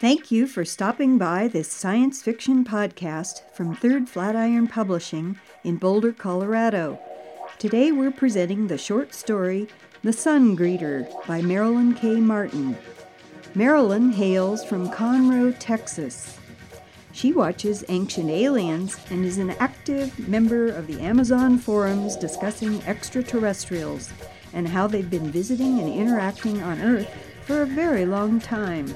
Thank you for stopping by this science fiction podcast from Third Flatiron Publishing in Boulder, Colorado. Today we're presenting the short story The Sun Greeter by Marilyn K. Martin. Marilyn hails from Conroe, Texas. She watches Ancient Aliens and is an active member of the Amazon forums discussing extraterrestrials and how they've been visiting and interacting on Earth for a very long time.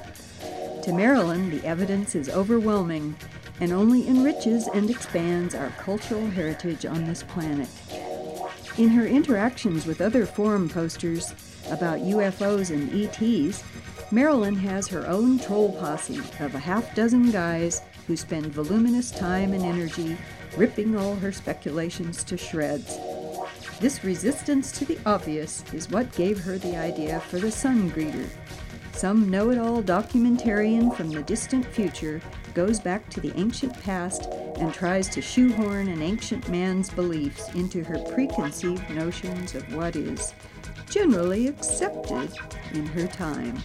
To Marilyn, the evidence is overwhelming and only enriches and expands our cultural heritage on this planet. In her interactions with other forum posters about UFOs and ETs, Marilyn has her own troll posse of a half dozen guys who spend voluminous time and energy ripping all her speculations to shreds. This resistance to the obvious is what gave her the idea for the Sun Greeter, some know it all documentarian from the distant future goes back to the ancient past and tries to shoehorn an ancient man's beliefs into her preconceived notions of what is generally accepted in her time.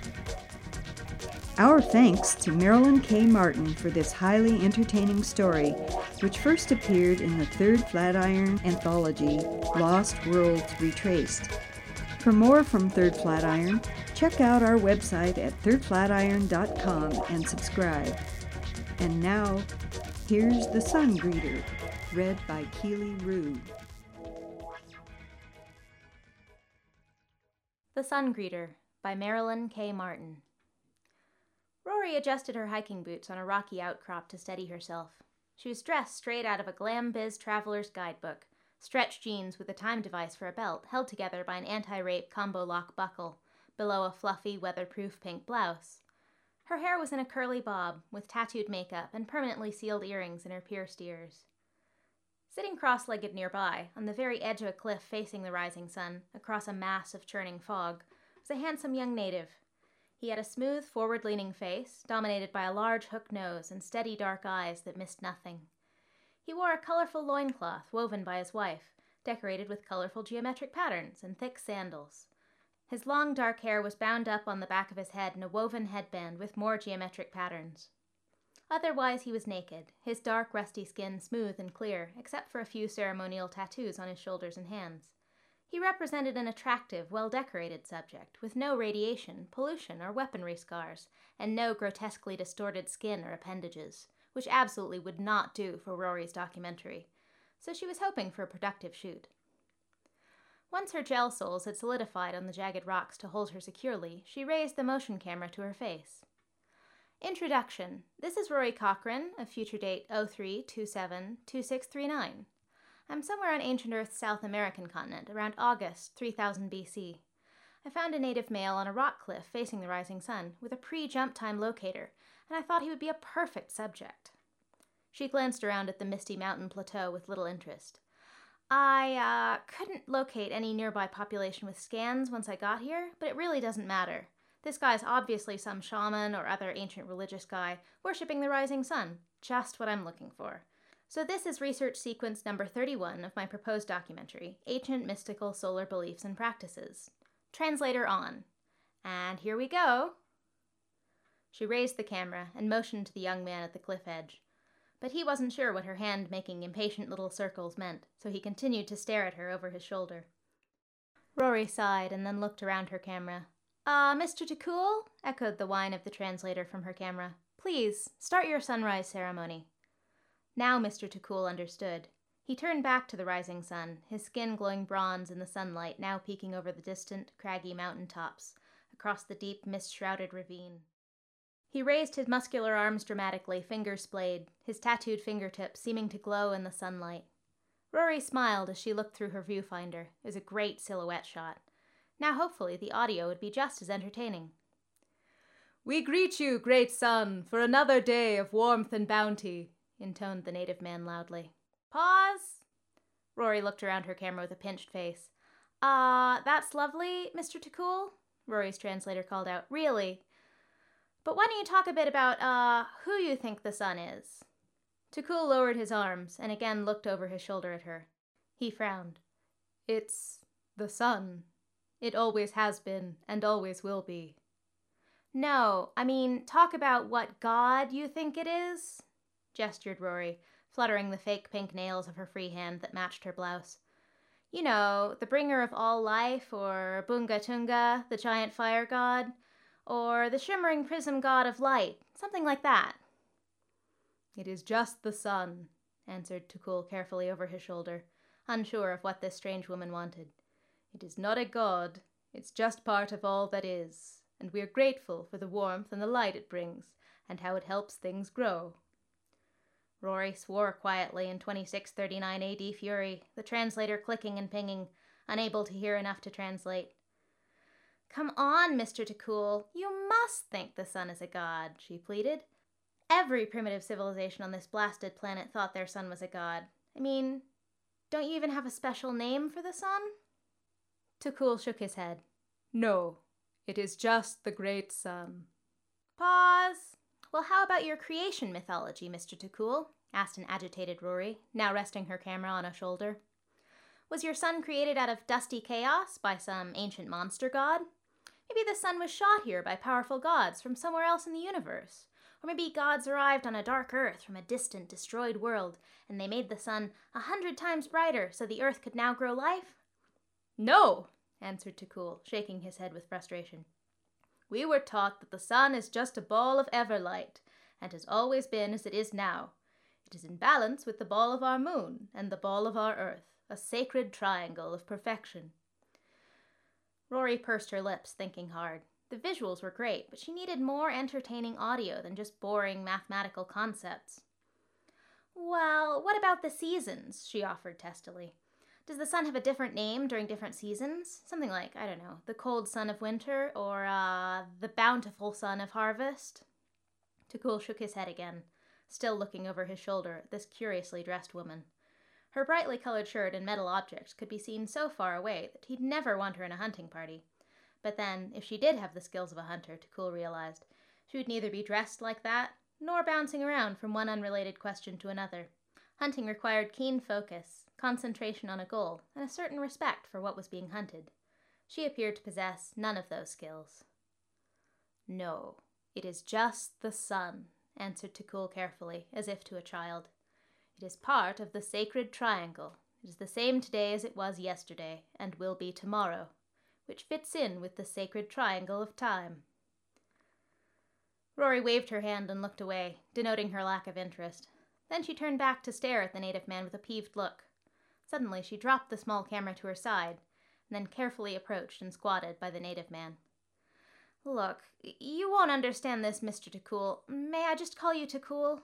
Our thanks to Marilyn K. Martin for this highly entertaining story, which first appeared in the third Flatiron anthology, Lost Worlds Retraced. For more from Third Flatiron, check out our website at thirdflatiron.com and subscribe. And now, here's The Sun Greeter, read by Keely Rue. The Sun Greeter by Marilyn K. Martin. Rory adjusted her hiking boots on a rocky outcrop to steady herself. She was dressed straight out of a Glam Biz Traveler's Guidebook stretch jeans with a time device for a belt held together by an anti rape combo lock buckle below a fluffy, weatherproof pink blouse. Her hair was in a curly bob, with tattooed makeup and permanently sealed earrings in her pierced ears. Sitting cross legged nearby, on the very edge of a cliff facing the rising sun, across a mass of churning fog, was a handsome young native. He had a smooth, forward leaning face, dominated by a large hook nose and steady dark eyes that missed nothing. He wore a colorful loincloth woven by his wife, decorated with colorful geometric patterns and thick sandals. His long dark hair was bound up on the back of his head in a woven headband with more geometric patterns. Otherwise, he was naked, his dark, rusty skin smooth and clear, except for a few ceremonial tattoos on his shoulders and hands. He represented an attractive, well decorated subject, with no radiation, pollution, or weaponry scars, and no grotesquely distorted skin or appendages, which absolutely would not do for Rory's documentary, so she was hoping for a productive shoot. Once her gel soles had solidified on the jagged rocks to hold her securely, she raised the motion camera to her face. Introduction. This is Rory Cochrane, of future date 03272639. I'm somewhere on ancient Earth's South American continent, around August 3000 BC. I found a native male on a rock cliff facing the rising sun, with a pre jump time locator, and I thought he would be a perfect subject. She glanced around at the misty mountain plateau with little interest. I uh, couldn't locate any nearby population with scans once I got here, but it really doesn't matter. This guy's obviously some shaman or other ancient religious guy worshipping the rising sun, just what I'm looking for. So, this is research sequence number 31 of my proposed documentary Ancient Mystical Solar Beliefs and Practices. Translator on. And here we go. She raised the camera and motioned to the young man at the cliff edge but he wasn't sure what her hand making impatient little circles meant, so he continued to stare at her over his shoulder. Rory sighed and then looked around her camera. Ah, uh, Mr. Takul? echoed the whine of the translator from her camera. Please, start your sunrise ceremony. Now Mr. Takul understood. He turned back to the rising sun, his skin glowing bronze in the sunlight now peeking over the distant, craggy mountain tops, across the deep, mist shrouded ravine. He raised his muscular arms dramatically, fingers splayed, his tattooed fingertips seeming to glow in the sunlight. Rory smiled as she looked through her viewfinder. It was a great silhouette shot. Now, hopefully, the audio would be just as entertaining. We greet you, great sun, for another day of warmth and bounty, intoned the native man loudly. Pause! Rory looked around her camera with a pinched face. Ah, uh, that's lovely, Mr. Takul, Rory's translator called out. Really? But why don't you talk a bit about, uh, who you think the sun is? Takul lowered his arms and again looked over his shoulder at her. He frowned. It's the sun. It always has been and always will be. No, I mean, talk about what god you think it is, gestured Rory, fluttering the fake pink nails of her free hand that matched her blouse. You know, the bringer of all life, or Bunga Tunga, the giant fire god, or the shimmering prism god of light, something like that. It is just the sun, answered Tukul carefully over his shoulder, unsure of what this strange woman wanted. It is not a god, it's just part of all that is, and we are grateful for the warmth and the light it brings, and how it helps things grow. Rory swore quietly in 2639 AD fury, the translator clicking and pinging, unable to hear enough to translate. Come on, Mr. Tukul, you must think the sun is a god, she pleaded. Every primitive civilization on this blasted planet thought their sun was a god. I mean, don't you even have a special name for the sun? Tukul shook his head. No, it is just the great sun. Pause. Well, how about your creation mythology, Mr. Tukul? asked an agitated Rory, now resting her camera on a shoulder. Was your sun created out of dusty chaos by some ancient monster god? Maybe the sun was shot here by powerful gods from somewhere else in the universe. Or maybe gods arrived on a dark earth from a distant, destroyed world, and they made the sun a hundred times brighter so the earth could now grow life? No, answered Tukul, shaking his head with frustration. We were taught that the sun is just a ball of everlight, and has always been as it is now. It is in balance with the ball of our moon and the ball of our earth, a sacred triangle of perfection. Rory pursed her lips, thinking hard. The visuals were great, but she needed more entertaining audio than just boring mathematical concepts. Well, what about the seasons? she offered testily. Does the sun have a different name during different seasons? Something like, I don't know, the cold sun of winter or uh, the bountiful sun of harvest? Tukul shook his head again, still looking over his shoulder at this curiously dressed woman. Her brightly colored shirt and metal objects could be seen so far away that he'd never want her in a hunting party. But then, if she did have the skills of a hunter, Tukul realized, she would neither be dressed like that, nor bouncing around from one unrelated question to another. Hunting required keen focus, concentration on a goal, and a certain respect for what was being hunted. She appeared to possess none of those skills. No, it is just the sun, answered Tukul carefully, as if to a child. It is part of the sacred triangle. It is the same today as it was yesterday, and will be tomorrow, which fits in with the sacred triangle of time. Rory waved her hand and looked away, denoting her lack of interest. Then she turned back to stare at the native man with a peeved look. Suddenly, she dropped the small camera to her side, and then carefully approached and squatted by the native man. Look, you won't understand this, Mr. Tukul. May I just call you Tukul?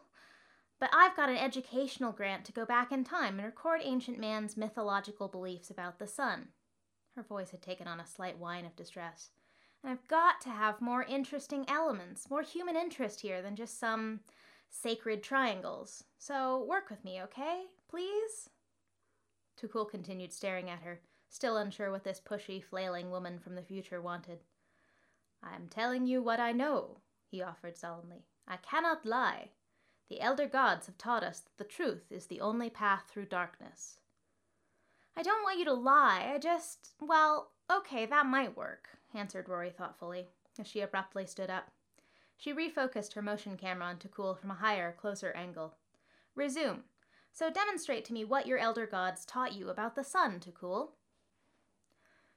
But I've got an educational grant to go back in time and record ancient man's mythological beliefs about the sun. Her voice had taken on a slight whine of distress. And I've got to have more interesting elements, more human interest here than just some sacred triangles. So work with me, okay? Please? Tukul continued staring at her, still unsure what this pushy, flailing woman from the future wanted. I am telling you what I know, he offered solemnly. I cannot lie. The elder gods have taught us that the truth is the only path through darkness. I don't want you to lie. I just. Well, okay, that might work, answered Rory thoughtfully, as she abruptly stood up. She refocused her motion camera on Tukul from a higher, closer angle. Resume. So demonstrate to me what your elder gods taught you about the sun, Tukul.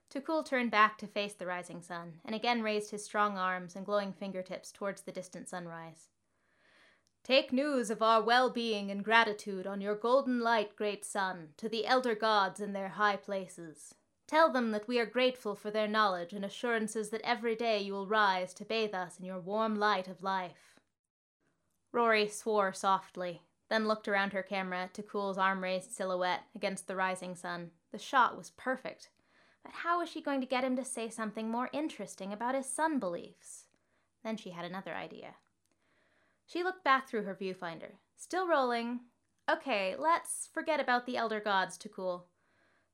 Tukul turned back to face the rising sun, and again raised his strong arms and glowing fingertips towards the distant sunrise. Take news of our well being and gratitude on your golden light, great sun, to the elder gods in their high places. Tell them that we are grateful for their knowledge and assurances that every day you will rise to bathe us in your warm light of life. Rory swore softly, then looked around her camera Tukul's arm raised silhouette against the rising sun. The shot was perfect. But how was she going to get him to say something more interesting about his sun beliefs? Then she had another idea. She looked back through her viewfinder. Still rolling. Okay, let's forget about the elder gods, Tukul.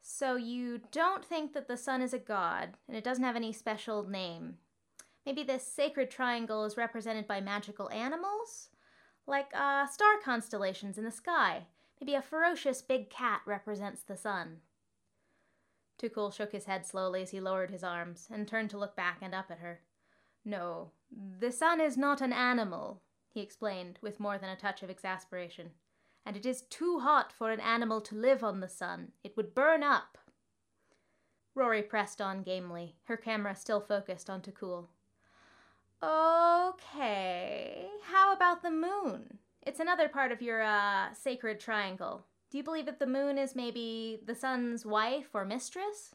So you don't think that the sun is a god, and it doesn't have any special name. Maybe this sacred triangle is represented by magical animals? Like uh, star constellations in the sky. Maybe a ferocious big cat represents the sun. Tukul shook his head slowly as he lowered his arms and turned to look back and up at her. No, the sun is not an animal, he explained with more than a touch of exasperation. And it is too hot for an animal to live on the sun. It would burn up. Rory pressed on gamely, her camera still focused on Takul. Okay, how about the moon? It's another part of your, uh, sacred triangle. Do you believe that the moon is maybe the sun's wife or mistress?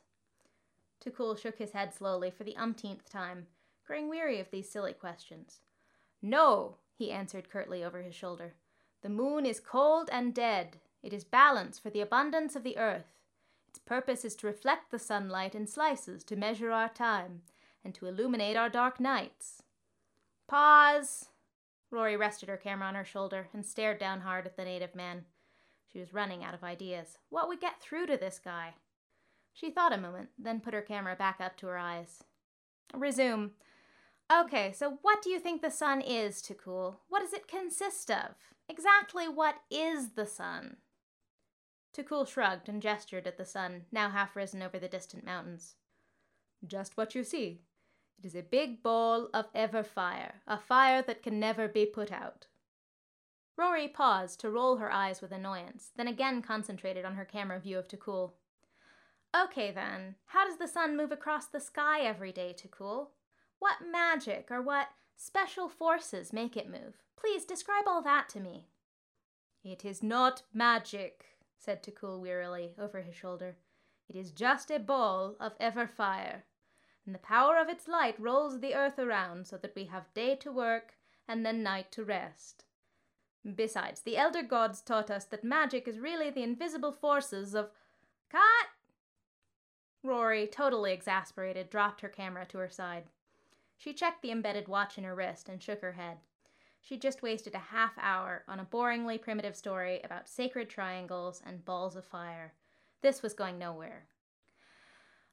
Takul shook his head slowly for the umpteenth time, growing weary of these silly questions. No, he answered curtly over his shoulder. The moon is cold and dead. It is balance for the abundance of the earth. Its purpose is to reflect the sunlight in slices to measure our time and to illuminate our dark nights. Pause! Rory rested her camera on her shoulder and stared down hard at the native man. She was running out of ideas. What would get through to this guy? She thought a moment, then put her camera back up to her eyes. Resume. Okay, so what do you think the sun is, Takul? What does it consist of? Exactly what is the sun? Takul shrugged and gestured at the sun, now half risen over the distant mountains. Just what you see. It is a big ball of ever fire, a fire that can never be put out. Rory paused to roll her eyes with annoyance, then again concentrated on her camera view of Takul. Okay then, how does the sun move across the sky every day, Takul? What magic or what special forces make it move? Please describe all that to me. It is not magic, said Takul wearily over his shoulder. It is just a ball of ever fire, and the power of its light rolls the earth around so that we have day to work and then night to rest. Besides, the elder gods taught us that magic is really the invisible forces of. Cut! Rory, totally exasperated, dropped her camera to her side. She checked the embedded watch in her wrist and shook her head. She'd just wasted a half hour on a boringly primitive story about sacred triangles and balls of fire. This was going nowhere.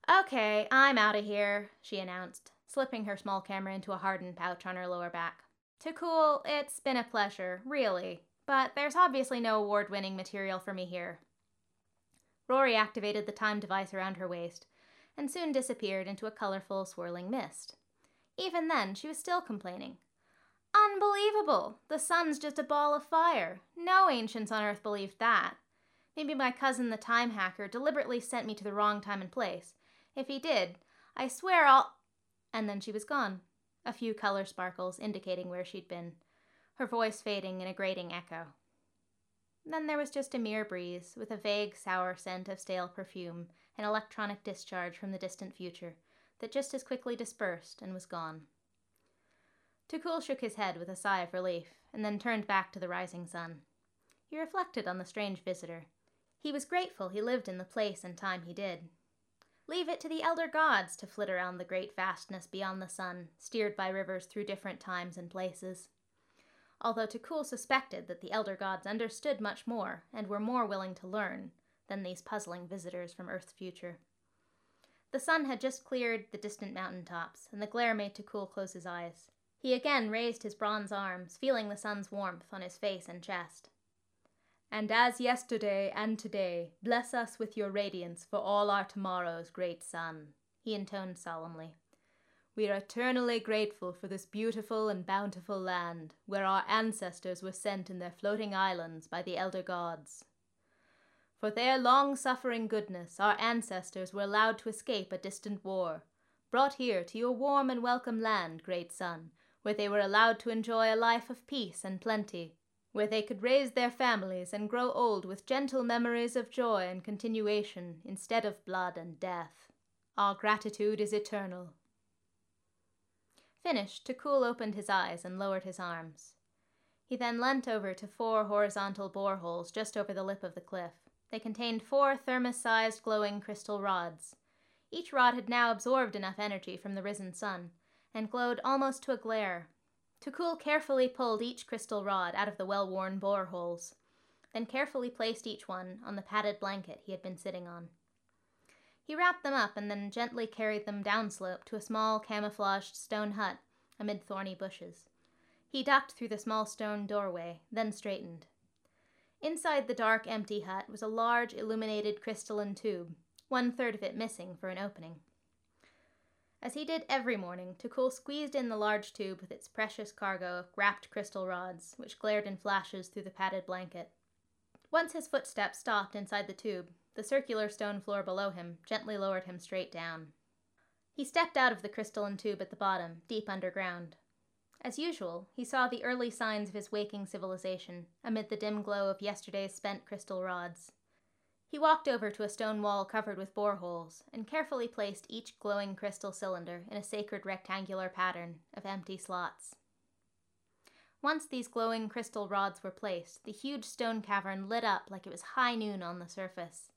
Okay, I'm out of here, she announced, slipping her small camera into a hardened pouch on her lower back. Tukul, it's been a pleasure, really, but there's obviously no award winning material for me here. Rory activated the time device around her waist and soon disappeared into a colorful, swirling mist. Even then, she was still complaining. Unbelievable! The sun's just a ball of fire. No ancients on Earth believed that. Maybe my cousin the time hacker deliberately sent me to the wrong time and place. If he did, I swear I'll. And then she was gone, a few color sparkles indicating where she'd been, her voice fading in a grating echo. Then there was just a mere breeze, with a vague sour scent of stale perfume, an electronic discharge from the distant future, that just as quickly dispersed and was gone. Takul shook his head with a sigh of relief, and then turned back to the rising sun. He reflected on the strange visitor. He was grateful he lived in the place and time he did. Leave it to the elder gods to flit around the great vastness beyond the sun, steered by rivers through different times and places. Although Takul suspected that the elder gods understood much more and were more willing to learn than these puzzling visitors from Earth's future. The sun had just cleared the distant mountain tops, and the glare made Takul close his eyes. He again raised his bronze arms, feeling the sun's warmth on his face and chest. And as yesterday and today, bless us with your radiance for all our tomorrows, great sun, he intoned solemnly. We are eternally grateful for this beautiful and bountiful land, where our ancestors were sent in their floating islands by the elder gods. For their long suffering goodness, our ancestors were allowed to escape a distant war, brought here to your warm and welcome land, great sun, where they were allowed to enjoy a life of peace and plenty, where they could raise their families and grow old with gentle memories of joy and continuation instead of blood and death. Our gratitude is eternal. Finished, Takul opened his eyes and lowered his arms. He then leant over to four horizontal boreholes just over the lip of the cliff. They contained four thermos sized glowing crystal rods. Each rod had now absorbed enough energy from the risen sun and glowed almost to a glare. Takul carefully pulled each crystal rod out of the well worn bore holes, then carefully placed each one on the padded blanket he had been sitting on. He wrapped them up and then gently carried them downslope to a small camouflaged stone hut amid thorny bushes. He ducked through the small stone doorway, then straightened. Inside the dark, empty hut was a large, illuminated crystalline tube, one third of it missing for an opening. As he did every morning, Tukul squeezed in the large tube with its precious cargo of wrapped crystal rods, which glared in flashes through the padded blanket. Once his footsteps stopped inside the tube, the circular stone floor below him gently lowered him straight down. He stepped out of the crystalline tube at the bottom, deep underground. As usual, he saw the early signs of his waking civilization amid the dim glow of yesterday's spent crystal rods. He walked over to a stone wall covered with boreholes and carefully placed each glowing crystal cylinder in a sacred rectangular pattern of empty slots. Once these glowing crystal rods were placed, the huge stone cavern lit up like it was high noon on the surface.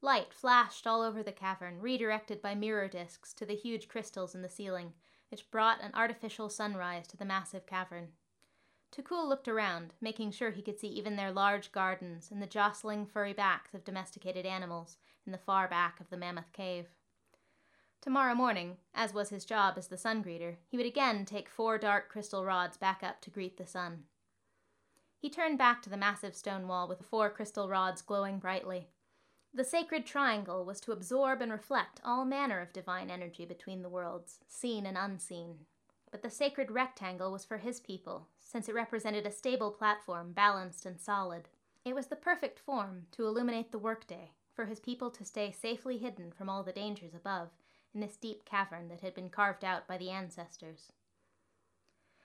Light flashed all over the cavern, redirected by mirror discs to the huge crystals in the ceiling, which brought an artificial sunrise to the massive cavern. Tukul looked around, making sure he could see even their large gardens and the jostling furry backs of domesticated animals in the far back of the mammoth cave. Tomorrow morning, as was his job as the sun greeter, he would again take four dark crystal rods back up to greet the sun. He turned back to the massive stone wall with the four crystal rods glowing brightly. The sacred triangle was to absorb and reflect all manner of divine energy between the worlds, seen and unseen. But the sacred rectangle was for his people, since it represented a stable platform, balanced and solid. It was the perfect form to illuminate the workday, for his people to stay safely hidden from all the dangers above, in this deep cavern that had been carved out by the ancestors.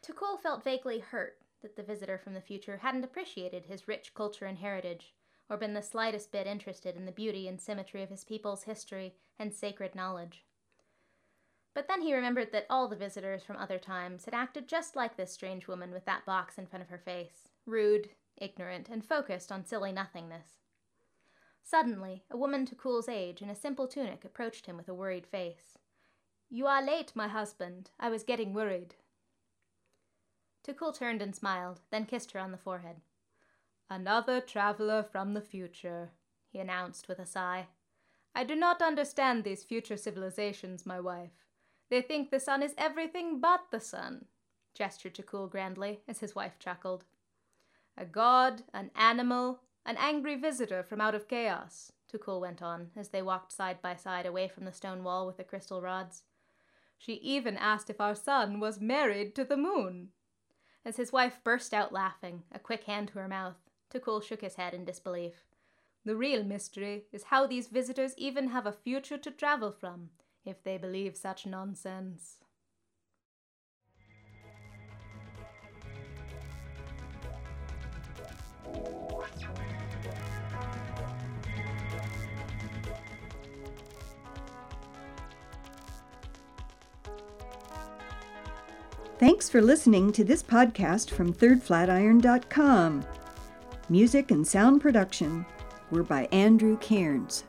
Tukul felt vaguely hurt that the visitor from the future hadn't appreciated his rich culture and heritage, or been the slightest bit interested in the beauty and symmetry of his people's history and sacred knowledge. But then he remembered that all the visitors from other times had acted just like this strange woman with that box in front of her face rude, ignorant, and focused on silly nothingness. Suddenly, a woman to Tukul's age in a simple tunic approached him with a worried face. You are late, my husband. I was getting worried. Tukul turned and smiled, then kissed her on the forehead. Another traveler from the future, he announced with a sigh. I do not understand these future civilizations, my wife. They think the sun is everything but the sun, gestured Tukul grandly as his wife chuckled. A god, an animal, an angry visitor from out of chaos, Tukul went on as they walked side by side away from the stone wall with the crystal rods. She even asked if our sun was married to the moon. As his wife burst out laughing, a quick hand to her mouth, Tukul shook his head in disbelief. The real mystery is how these visitors even have a future to travel from, if they believe such nonsense. Thanks for listening to this podcast from thirdflatiron.com. Music and sound production were by Andrew Cairns.